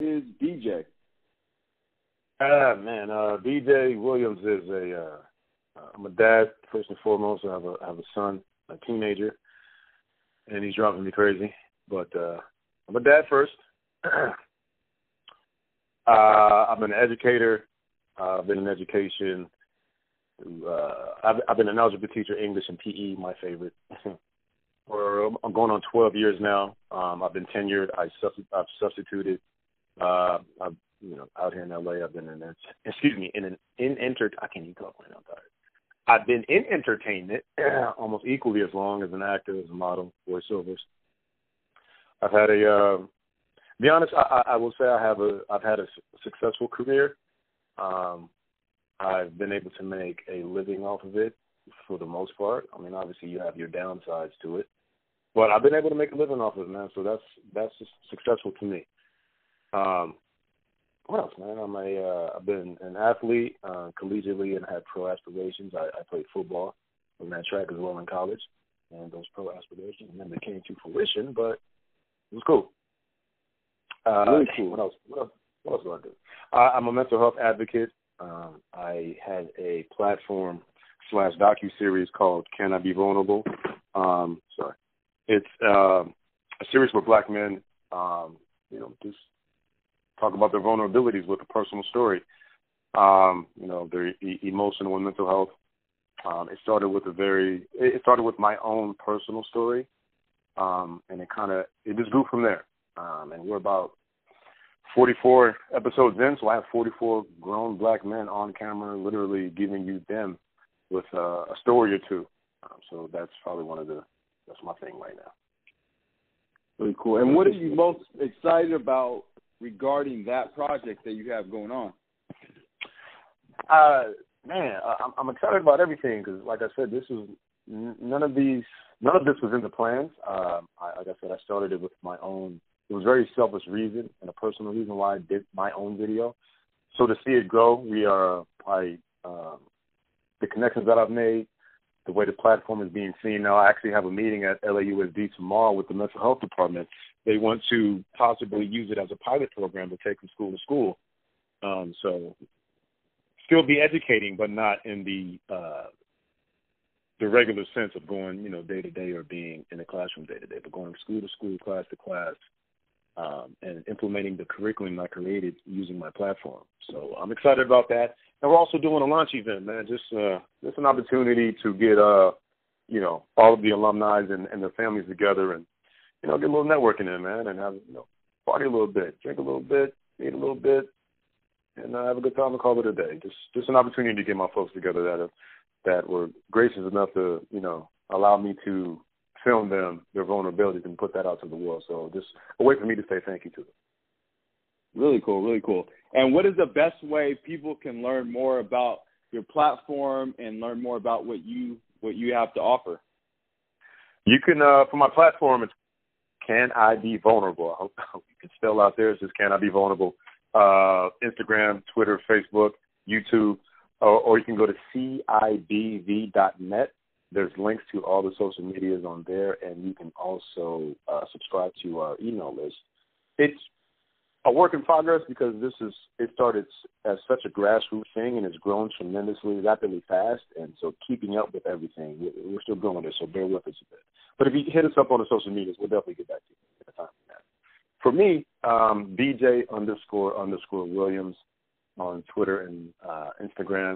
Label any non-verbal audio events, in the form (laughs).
Is DJ? Ah man, uh, DJ Williams is a. Uh, I'm a dad first and foremost. I have a I have a son, a teenager, and he's driving me crazy. But uh, I'm a dad first. (clears throat) uh, I'm an educator. Uh, I've been in education. Uh, I've, I've been an algebra teacher, English and PE, my favorite. (laughs) For I'm going on 12 years now. Um, I've been tenured. I subst- I've substituted uh, I've, you know, out here in LA, I've been in, excuse me, in an in enter. I can't even talk right now. I'm tired. I've been in entertainment (clears throat) almost equally as long as an actor, as a model, voiceovers. I've had a, uh, be honest, I, I will say I have a, I've had a successful career. Um, I've been able to make a living off of it for the most part. I mean, obviously you have your downsides to it, but I've been able to make a living off of it, man. So that's that's successful to me. Um, what else, man? I'm a uh, I've been an athlete uh, collegiately and had pro aspirations. I, I played football, and ran track as well in college, and those pro aspirations never came to fruition, but it was cool. Uh, really cool. What else? What else? What else do I do? Uh, I'm a mental health advocate. Um, I had a platform slash docu series called "Can I Be Vulnerable?" Um, sorry, it's uh, a series where Black men. Um, you know, just talk about their vulnerabilities with a personal story. Um, you know, their e- emotional and mental health. Um, it started with a very, it started with my own personal story, um, and it kind of, it just grew from there. Um, and we're about 44 episodes in, so I have 44 grown black men on camera, literally giving you them with a story or two. Um, so that's probably one of the, that's my thing right now. Really cool. And what are you most excited about regarding that project that you have going on? Uh, man, I'm, I'm excited about everything because, like I said, this is none of these, none of this was in the plans. Um, I, like I said, I started it with my own. It was very selfish reason and a personal reason why I did my own video. So to see it grow, we are I um, the connections that I've made, the way the platform is being seen now. I actually have a meeting at LAUSD tomorrow with the mental health department they want to possibly use it as a pilot program to take from school to school. Um, so still be educating, but not in the uh, the regular sense of going, you know, day to day or being in the classroom day to day, but going school to school, class to class, um, and implementing the curriculum I created using my platform. So I'm excited about that. And we're also doing a launch event, man. Just uh, just an opportunity to get uh, you know, all of the alumni and, and their families together and you know, get a little networking in, man, and have you know, party a little bit, drink a little bit, eat a little bit, and uh, have a good time and call it a day. Just just an opportunity to get my folks together that have, that were gracious enough to you know allow me to film them their vulnerabilities and put that out to the world. So just a way for me to say thank you to them. Really cool, really cool. And what is the best way people can learn more about your platform and learn more about what you what you have to offer? You can uh for my platform it's can I Be Vulnerable? I hope you can spell out there. It's just Can I Be Vulnerable? Uh, Instagram, Twitter, Facebook, YouTube, or, or you can go to cibv.net. There's links to all the social medias on there, and you can also uh, subscribe to our email list. It's a work in progress because this is it started as such a grassroots thing and it's grown tremendously rapidly fast and so keeping up with everything we're still growing this so bear with us a bit but if you hit us up on the social medias we'll definitely get back to you at a time for me um dj underscore underscore williams on twitter and uh instagram